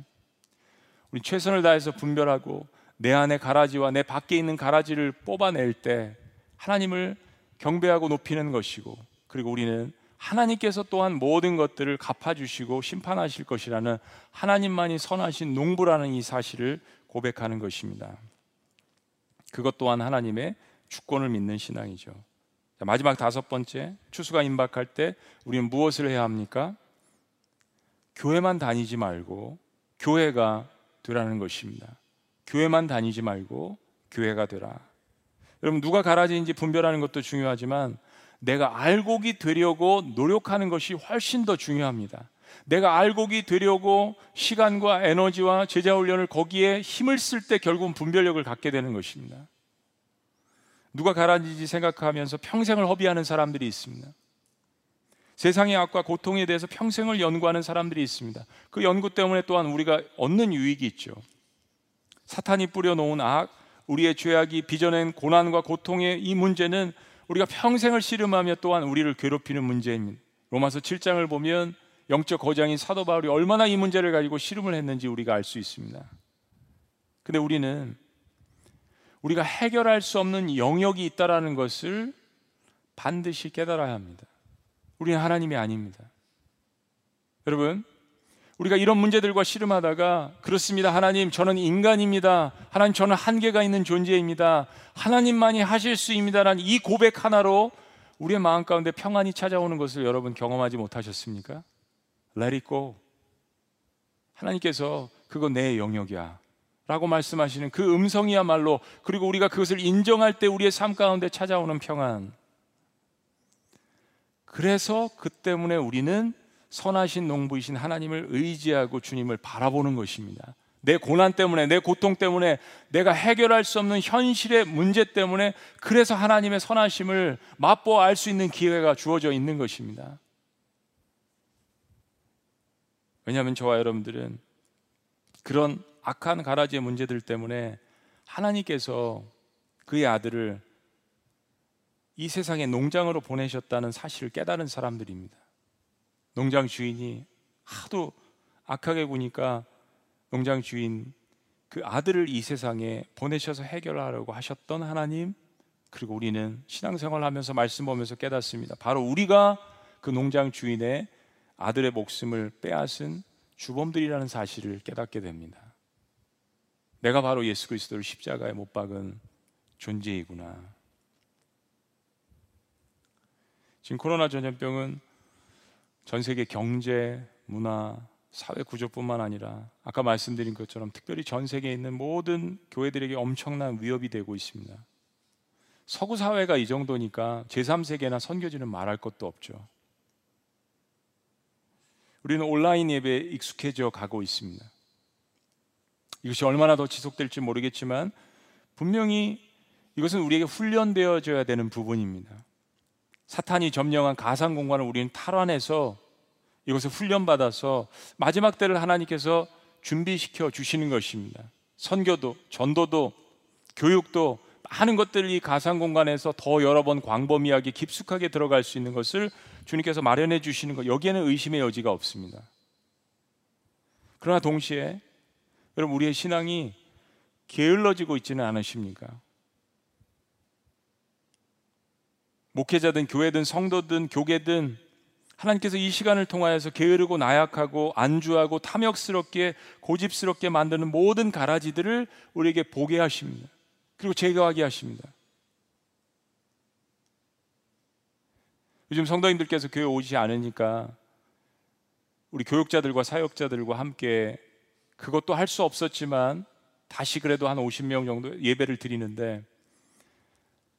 우리 최선을 다해서 분별하고 내 안에 가라지와 내 밖에 있는 가라지를 뽑아낼 때 하나님을 경배하고 높이는 것이고 그리고 우리는 하나님께서 또한 모든 것들을 갚아주시고 심판하실 것이라는 하나님만이 선하신 농부라는 이 사실을 고백하는 것입니다. 그것 또한 하나님의 주권을 믿는 신앙이죠. 자, 마지막 다섯 번째 추수가 임박할 때 우리는 무엇을 해야 합니까? 교회만 다니지 말고 교회가 되라는 것입니다. 교회만 다니지 말고 교회가 되라. 여러분 누가 가라지인지 분별하는 것도 중요하지만 내가 알곡이 되려고 노력하는 것이 훨씬 더 중요합니다. 내가 알곡이 되려고 시간과 에너지와 제자 훈련을 거기에 힘을 쓸 때 결국은 분별력을 갖게 되는 것입니다. 누가 가라지인지 생각하면서 평생을 허비하는 사람들이 있습니다. 세상의 악과 고통에 대해서 평생을 연구하는 사람들이 있습니다. 그 연구 때문에 또한 우리가 얻는 유익이 있죠. 사탄이 뿌려놓은 악, 우리의 죄악이 빚어낸 고난과 고통의 이 문제는 우리가 평생을 씨름하며 또한 우리를 괴롭히는 문제입니다. 로마서 7장을 보면 영적 거장인 사도 바울이 얼마나 이 문제를 가지고 씨름을 했는지 우리가 알 수 있습니다. 근데 우리는 우리가 해결할 수 없는 영역이 있다라는 것을 반드시 깨달아야 합니다. 우리는 하나님이 아닙니다. 여러분, 우리가 이런 문제들과 씨름하다가 그렇습니다. 하나님, 저는 인간입니다. 하나님, 저는 한계가 있는 존재입니다. 하나님만이 하실 수입니다라는 이 고백 하나로 우리의 마음 가운데 평안이 찾아오는 것을 여러분 경험하지 못하셨습니까? Let it go. 하나님께서 그거 내 영역이야. 라고 말씀하시는 그 음성이야말로 그리고 우리가 그것을 인정할 때 우리의 삶 가운데 찾아오는 평안. 그래서 그 때문에 우리는 선하신 농부이신 하나님을 의지하고 주님을 바라보는 것입니다. 내 고난 때문에, 내 고통 때문에, 내가 해결할 수 없는 현실의 문제 때문에 그래서 하나님의 선하심을 맛보아 알 수 있는 기회가 주어져 있는 것입니다. 왜냐하면 저와 여러분들은 그런 악한 가라지의 문제들 때문에 하나님께서 그의 아들을 이 세상의 농장으로 보내셨다는 사실을 깨달은 사람들입니다. 농장 주인이 하도 악하게 구니까 농장 주인 그 아들을 이 세상에 보내셔서 해결하려고 하셨던 하나님 그리고 우리는 신앙생활 하면서 말씀 보면서 깨닫습니다. 바로 우리가 그 농장 주인의 아들의 목숨을 빼앗은 주범들이라는 사실을 깨닫게 됩니다. 내가 바로 예수 그리스도를 십자가에 못 박은 존재이구나. 지금 코로나 전염병은 전 세계 경제, 문화, 사회 구조뿐만 아니라 아까 말씀드린 것처럼 특별히 전 세계에 있는 모든 교회들에게 엄청난 위협이 되고 있습니다. 서구 사회가 이 정도니까 제3세계나 선교지는 말할 것도 없죠. 우리는 온라인 예배에 익숙해져 가고 있습니다. 이것이 얼마나 더 지속될지 모르겠지만 분명히 이것은 우리에게 훈련되어져야 되는 부분입니다. 사탄이 점령한 가상 공간을 우리는 탈환해서 이것을 훈련받아서 마지막 때를 하나님께서 준비시켜 주시는 것입니다. 선교도, 전도도, 교육도 많은 것들이 가상 공간에서 더 여러 번 광범위하게 깊숙하게 들어갈 수 있는 것을 주님께서 마련해 주시는 것 여기에는 의심의 여지가 없습니다. 그러나 동시에 여러분 우리의 신앙이 게을러지고 있지는 않으십니까? 목회자든 교회든 성도든 교계든 하나님께서 이 시간을 통하여서 게으르고 나약하고 안주하고 탐욕스럽게 고집스럽게 만드는 모든 가라지들을 우리에게 보게 하십니다. 그리고 제거하게 하십니다. 요즘 성도님들께서 교회 오지 않으니까 우리 교육자들과 사역자들과 함께 그것도 할 수 없었지만 다시 그래도 한 50명 정도 예배를 드리는데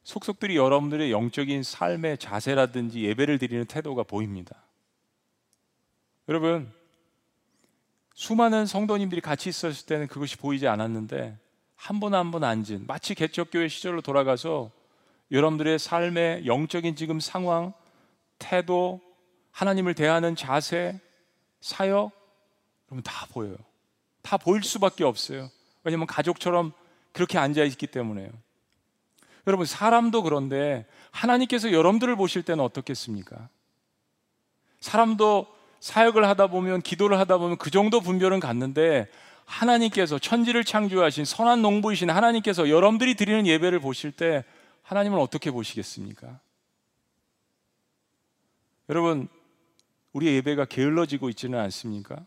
속속들이 여러분들의 영적인 삶의 자세라든지 예배를 드리는 태도가 보입니다. 여러분, 수많은 성도님들이 같이 있었을 때는 그것이 보이지 않았는데 한분한분 앉은 마치 개척교회 시절로 돌아가서 여러분들의 삶의 영적인 지금 상황, 태도, 하나님을 대하는 자세, 사역, 여러분 다 보여요. 다 보일 수밖에 없어요. 왜냐하면 가족처럼 그렇게 앉아 있기 때문에요. 여러분, 사람도 그런데 하나님께서 여러분들을 보실 때는 어떻겠습니까? 사람도 사역을 하다 보면, 기도를 하다 보면 그 정도 분별은 갖는데 하나님께서 천지를 창조하신 선한 농부이신 하나님께서 여러분들이 드리는 예배를 보실 때 하나님은 어떻게 보시겠습니까? 여러분, 우리의 예배가 게을러지고 있지는 않습니까?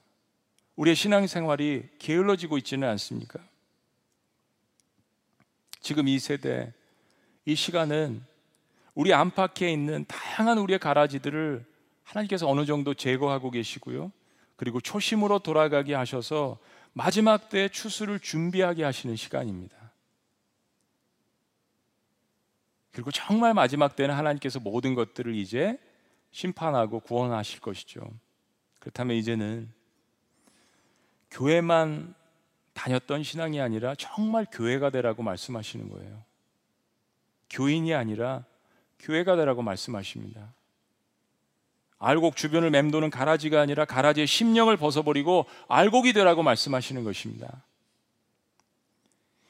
우리의 신앙생활이 게을러지고 있지는 않습니까? 지금 이 세대, 이 시간은 우리 안팎에 있는 다양한 우리의 가라지들을 하나님께서 어느 정도 제거하고 계시고요. 그리고 초심으로 돌아가게 하셔서 마지막 때 추수를 준비하게 하시는 시간입니다. 그리고 정말 마지막 때는 하나님께서 모든 것들을 이제 심판하고 구원하실 것이죠. 그렇다면 이제는 교회만 다녔던 신앙이 아니라 정말 교회가 되라고 말씀하시는 거예요. 교인이 아니라 교회가 되라고 말씀하십니다. 알곡 주변을 맴도는 가라지가 아니라 가라지의 심령을 벗어버리고 알곡이 되라고 말씀하시는 것입니다.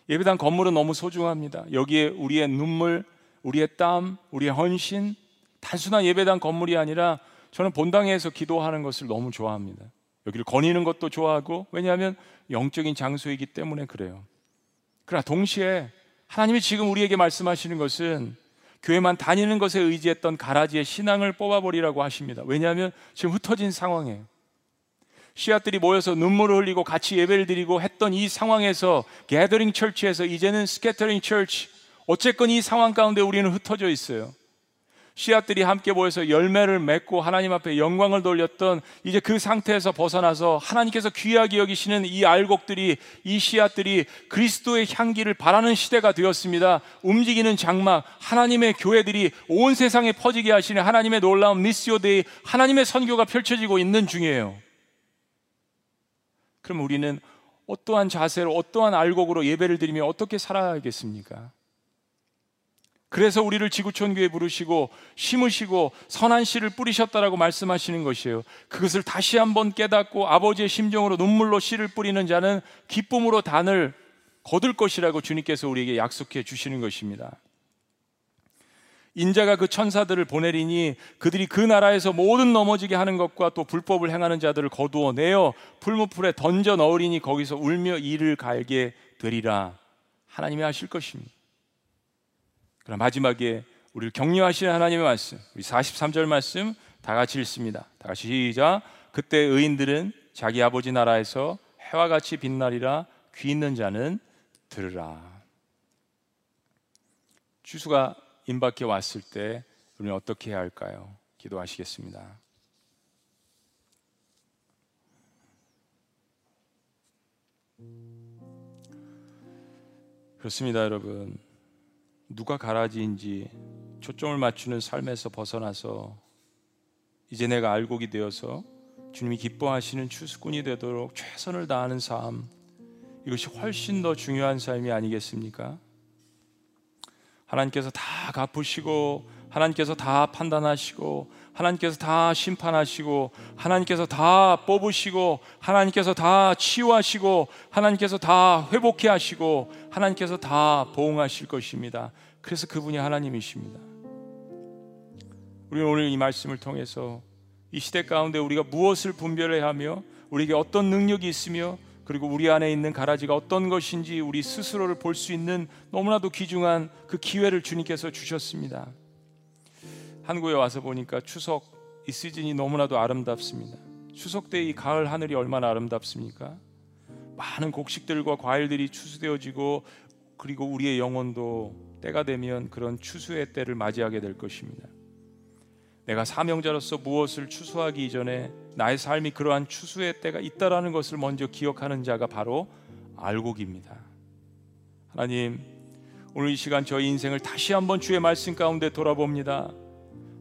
예배당 건물은 너무 소중합니다. 여기에 우리의 눈물, 우리의 땀, 우리의 헌신, 단순한 예배당 건물이 아니라 저는 본당에서 기도하는 것을 너무 좋아합니다. 여기를 거니는 것도 좋아하고 왜냐하면 영적인 장소이기 때문에 그래요. 그러나 동시에 하나님이 지금 우리에게 말씀하시는 것은 교회만 다니는 것에 의지했던 가라지의 신앙을 뽑아버리라고 하십니다. 왜냐하면 지금 흩어진 상황이에요. 씨앗들이 모여서 눈물을 흘리고 같이 예배를 드리고 했던 이 상황에서 게더링 철치에서 이제는 스캐터링 철치 어쨌건 이 상황 가운데 우리는 흩어져 있어요. 씨앗들이 함께 모여서 열매를 맺고 하나님 앞에 영광을 돌렸던 이제 그 상태에서 벗어나서 하나님께서 귀하게 여기시는 이 알곡들이 이 씨앗들이 그리스도의 향기를 바라는 시대가 되었습니다. 움직이는 장막 하나님의 교회들이 온 세상에 퍼지게 하시는 하나님의 놀라운 미스요데이 하나님의 선교가 펼쳐지고 있는 중이에요. 그럼 우리는 어떠한 자세로 어떠한 알곡으로 예배를 드리며 어떻게 살아야겠습니까? 그래서 우리를 지구촌 교회 부르시고 심으시고 선한 씨를 뿌리셨다라고 말씀하시는 것이에요. 그것을 다시 한번 깨닫고 아버지의 심정으로 눈물로 씨를 뿌리는 자는 기쁨으로 단을 거둘 것이라고 주님께서 우리에게 약속해 주시는 것입니다. 인자가 그 천사들을 보내리니 그들이 그 나라에서 모든 넘어지게 하는 것과 또 불법을 행하는 자들을 거두어 내어 풀무풀에 던져 넣으리니 거기서 울며 이를 갈게 되리라 하나님이 하실 것입니다. 그럼 마지막에 우리를 격려하시는 하나님의 말씀, 우리 43절 말씀 다 같이 읽습니다. 다 같이 시작. 그때 의인들은 자기 아버지 나라에서 해와 같이 빛나리라 귀 있는 자는 들으라. 주수가 임박해 왔을 때 우리는 어떻게 해야 할까요? 기도하시겠습니다. 그렇습니다, 여러분. 누가 가라지인지 초점을 맞추는 삶에서 벗어나서 이제 내가 알곡이 되어서 주님이 기뻐하시는 추수꾼이 되도록 최선을 다하는 삶 이것이 훨씬 더 중요한 삶이 아니겠습니까? 하나님께서 다 갚으시고 하나님께서 다 판단하시고 하나님께서 다 심판하시고 하나님께서 다 뽑으시고 하나님께서 다 치유하시고 하나님께서 다 회복해 하시고 하나님께서 다 보응하실 것입니다. 그래서 그분이 하나님이십니다. 우리는 오늘 이 말씀을 통해서 이 시대 가운데 우리가 무엇을 분별해야 하며 우리에게 어떤 능력이 있으며 그리고 우리 안에 있는 가라지가 어떤 것인지 우리 스스로를 볼 수 있는 너무나도 귀중한 그 기회를 주님께서 주셨습니다. 한국에 와서 보니까 추석 이 시즌이 너무나도 아름답습니다. 추석 때 이 가을 하늘이 얼마나 아름답습니까? 많은 곡식들과 과일들이 추수되어지고 그리고 우리의 영혼도 때가 되면 그런 추수의 때를 맞이하게 될 것입니다. 내가 사명자로서 무엇을 추수하기 이전에 나의 삶이 그러한 추수의 때가 있다라는 것을 먼저 기억하는 자가 바로 알곡입니다. 하나님, 오늘 이 시간 저희 인생을 다시 한번 주의 말씀 가운데 돌아봅니다.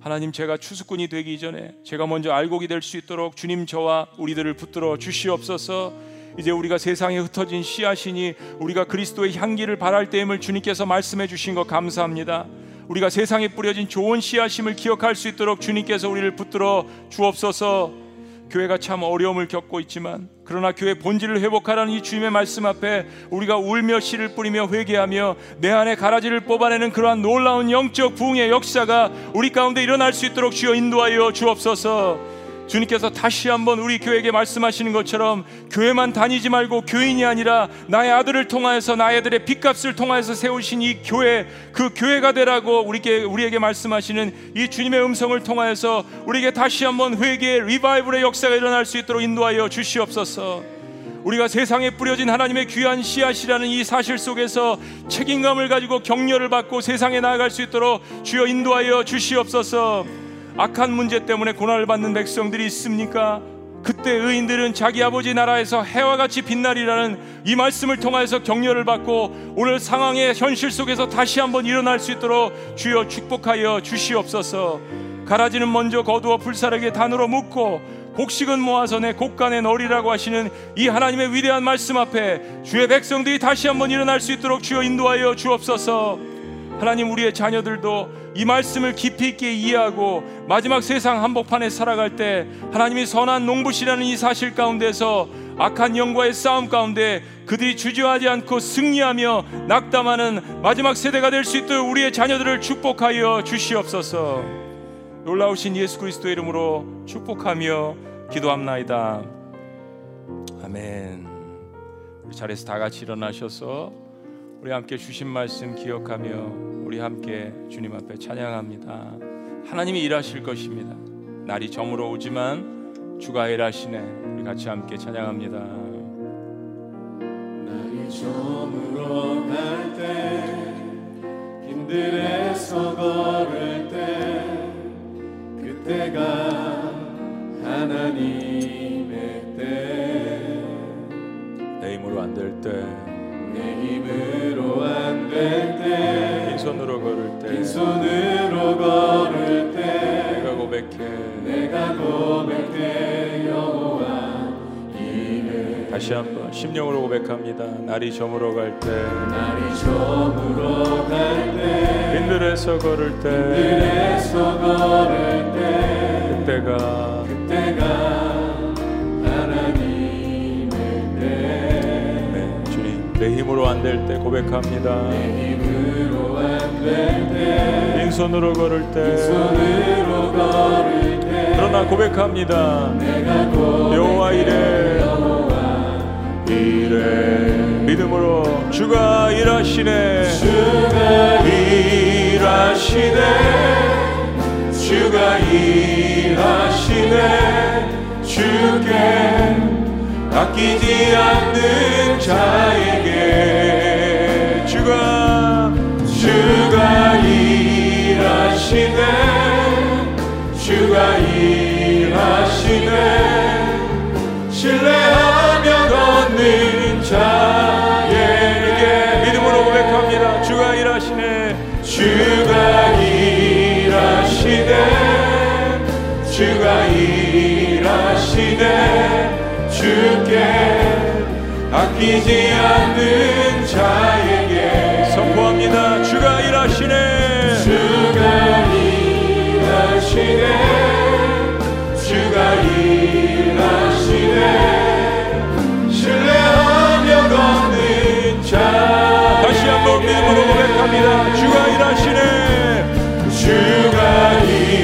하나님 제가 추수꾼이 되기 전에 제가 먼저 알곡이 될 수 있도록 주님 저와 우리들을 붙들어 주시옵소서. 이제 우리가 세상에 흩어진 씨앗이니 우리가 그리스도의 향기를 발할 때임을 주님께서 말씀해 주신 것 감사합니다. 우리가 세상에 뿌려진 좋은 씨앗임을 기억할 수 있도록 주님께서 우리를 붙들어 주옵소서. 교회가 참 어려움을 겪고 있지만 그러나 교회 본질을 회복하라는 이 주님의 말씀 앞에 우리가 울며 씨를 뿌리며 회개하며 내 안에 가라지를 뽑아내는 그러한 놀라운 영적 부흥의 역사가 우리 가운데 일어날 수 있도록 주여 인도하여 주옵소서. 주님께서 다시 한번 우리 교회에게 말씀하시는 것처럼 교회만 다니지 말고 교인이 아니라 나의 아들을 통하여서 나의 아들의 빚값을 통하여서 세우신 이 교회 그 교회가 되라고 우리에게 우리에게 말씀하시는 이 주님의 음성을 통하여서 우리에게 다시 한번 회개 리바이블의 역사가 일어날 수 있도록 인도하여 주시옵소서. 우리가 세상에 뿌려진 하나님의 귀한 씨앗이라는 이 사실 속에서 책임감을 가지고 격려를 받고 세상에 나아갈 수 있도록 주여 인도하여 주시옵소서. 악한 문제 때문에 고난을 받는 백성들이 있습니까? 그때 의인들은 자기 아버지 나라에서 해와 같이 빛나리라는 이 말씀을 통하여서 격려를 받고 오늘 상황의 현실 속에서 다시 한번 일어날 수 있도록 주여 축복하여 주시옵소서. 가라지는 먼저 거두어 불사르게 단으로 묶고 곡식은 모아서 내 곡간에 넣으리라고 하시는 이 하나님의 위대한 말씀 앞에 주의 백성들이 다시 한번 일어날 수 있도록 주여 인도하여 주옵소서. 하나님 우리의 자녀들도 이 말씀을 깊이 있게 이해하고 마지막 세상 한복판에 살아갈 때 하나님이 선한 농부시라는 이 사실 가운데서 악한 영과의 싸움 가운데 그들이 주저하지 않고 승리하며 낙담하는 마지막 세대가 될 수 있도록 우리의 자녀들을 축복하여 주시옵소서. 놀라우신 예수 그리스도의 이름으로 축복하며 기도합나이다. 아멘. 우리 자리에서 다 같이 일어나셔서 우리 함께 주신 말씀 기억하며 우리 함께 주님 앞에 찬양합니다. 하나님이 일하실 것입니다. 날이 저물어 오지만 주가 일하시네. 우리 같이 함께 찬양합니다. 날이 저물어 심령으로 고백합니다. 날이 저물어 갈 때, 날이 저물어 갈 때, 빈들에서 걸을 때, 빈들에서 걸을 때, 그때가, 그때가 내 힘으로 안 될 때 고백합니다. 내 힘으로 안 될 때 빈손으로 걸을 때 빈손으로 걸을 때 그러나 고백합니다. 내가 고백해 여호와 이래 이래 믿음으로 주가 일하시네. 주가 일하시네. 주가 일하시네. 주께 아끼지 않는 자에게 주가 주가 일하시네. 주가 일 아끼지 않는 자에게 선포합니다. 주가 일하시네. 주가 일하시네. 주가 일하시네. 신뢰하며 걷는 자 다시 한번 믿음으로 고백합니다. 주가 일하시네. 주가 일하시네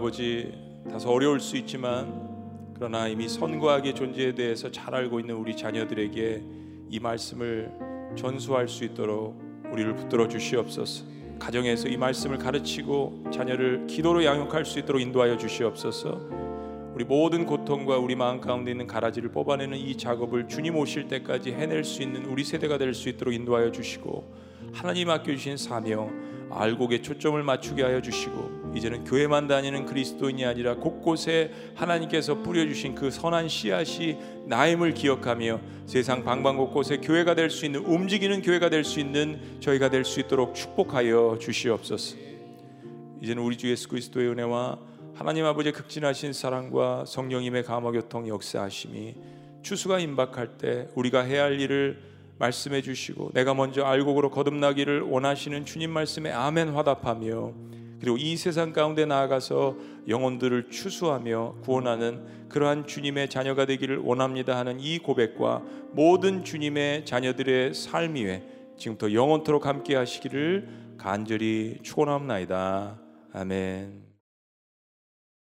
아버지 다소 어려울 수 있지만 그러나 이미 선과하게 존재에 대해서 잘 알고 있는 우리 자녀들에게 이 말씀을 전수할 수 있도록 우리를 붙들어 주시옵소서. 가정에서 이 말씀을 가르치고 자녀를 기도로 양육할 수 있도록 인도하여 주시옵소서. 우리 모든 고통과 우리 마음 가운데 있는 가라지를 뽑아내는 이 작업을 주님 오실 때까지 해낼 수 있는 우리 세대가 될 수 있도록 인도하여 주시고 하나님 맡겨 주신 사명 알곡에 초점을 맞추게 하여 주시고 이제는 교회만 다니는 그리스도인이 아니라 곳곳에 하나님께서 뿌려주신 그 선한 씨앗이 나임을 기억하며 세상 방방곳곳에 교회가 될 수 있는 움직이는 교회가 될 수 있는 저희가 될 수 있도록 축복하여 주시옵소서. 이제는 우리 주 예수 그리스도의 은혜와 하나님 아버지의 극진하신 사랑과 성령님의 감화 교통 역사하심이 추수가 임박할 때 우리가 해야 할 일을 말씀해 주시고 내가 먼저 알곡으로 거듭나기를 원하시는 주님 말씀에 아멘 화답하며 그리고 이 세상 가운데 나아가서 영혼들을 추수하며 구원하는 그러한 주님의 자녀가 되기를 원합니다 하는 이 고백과 모든 주님의 자녀들의 삶 위에 지금부터 영원토록 함께 하시기를 간절히 축원합나이다. 아멘.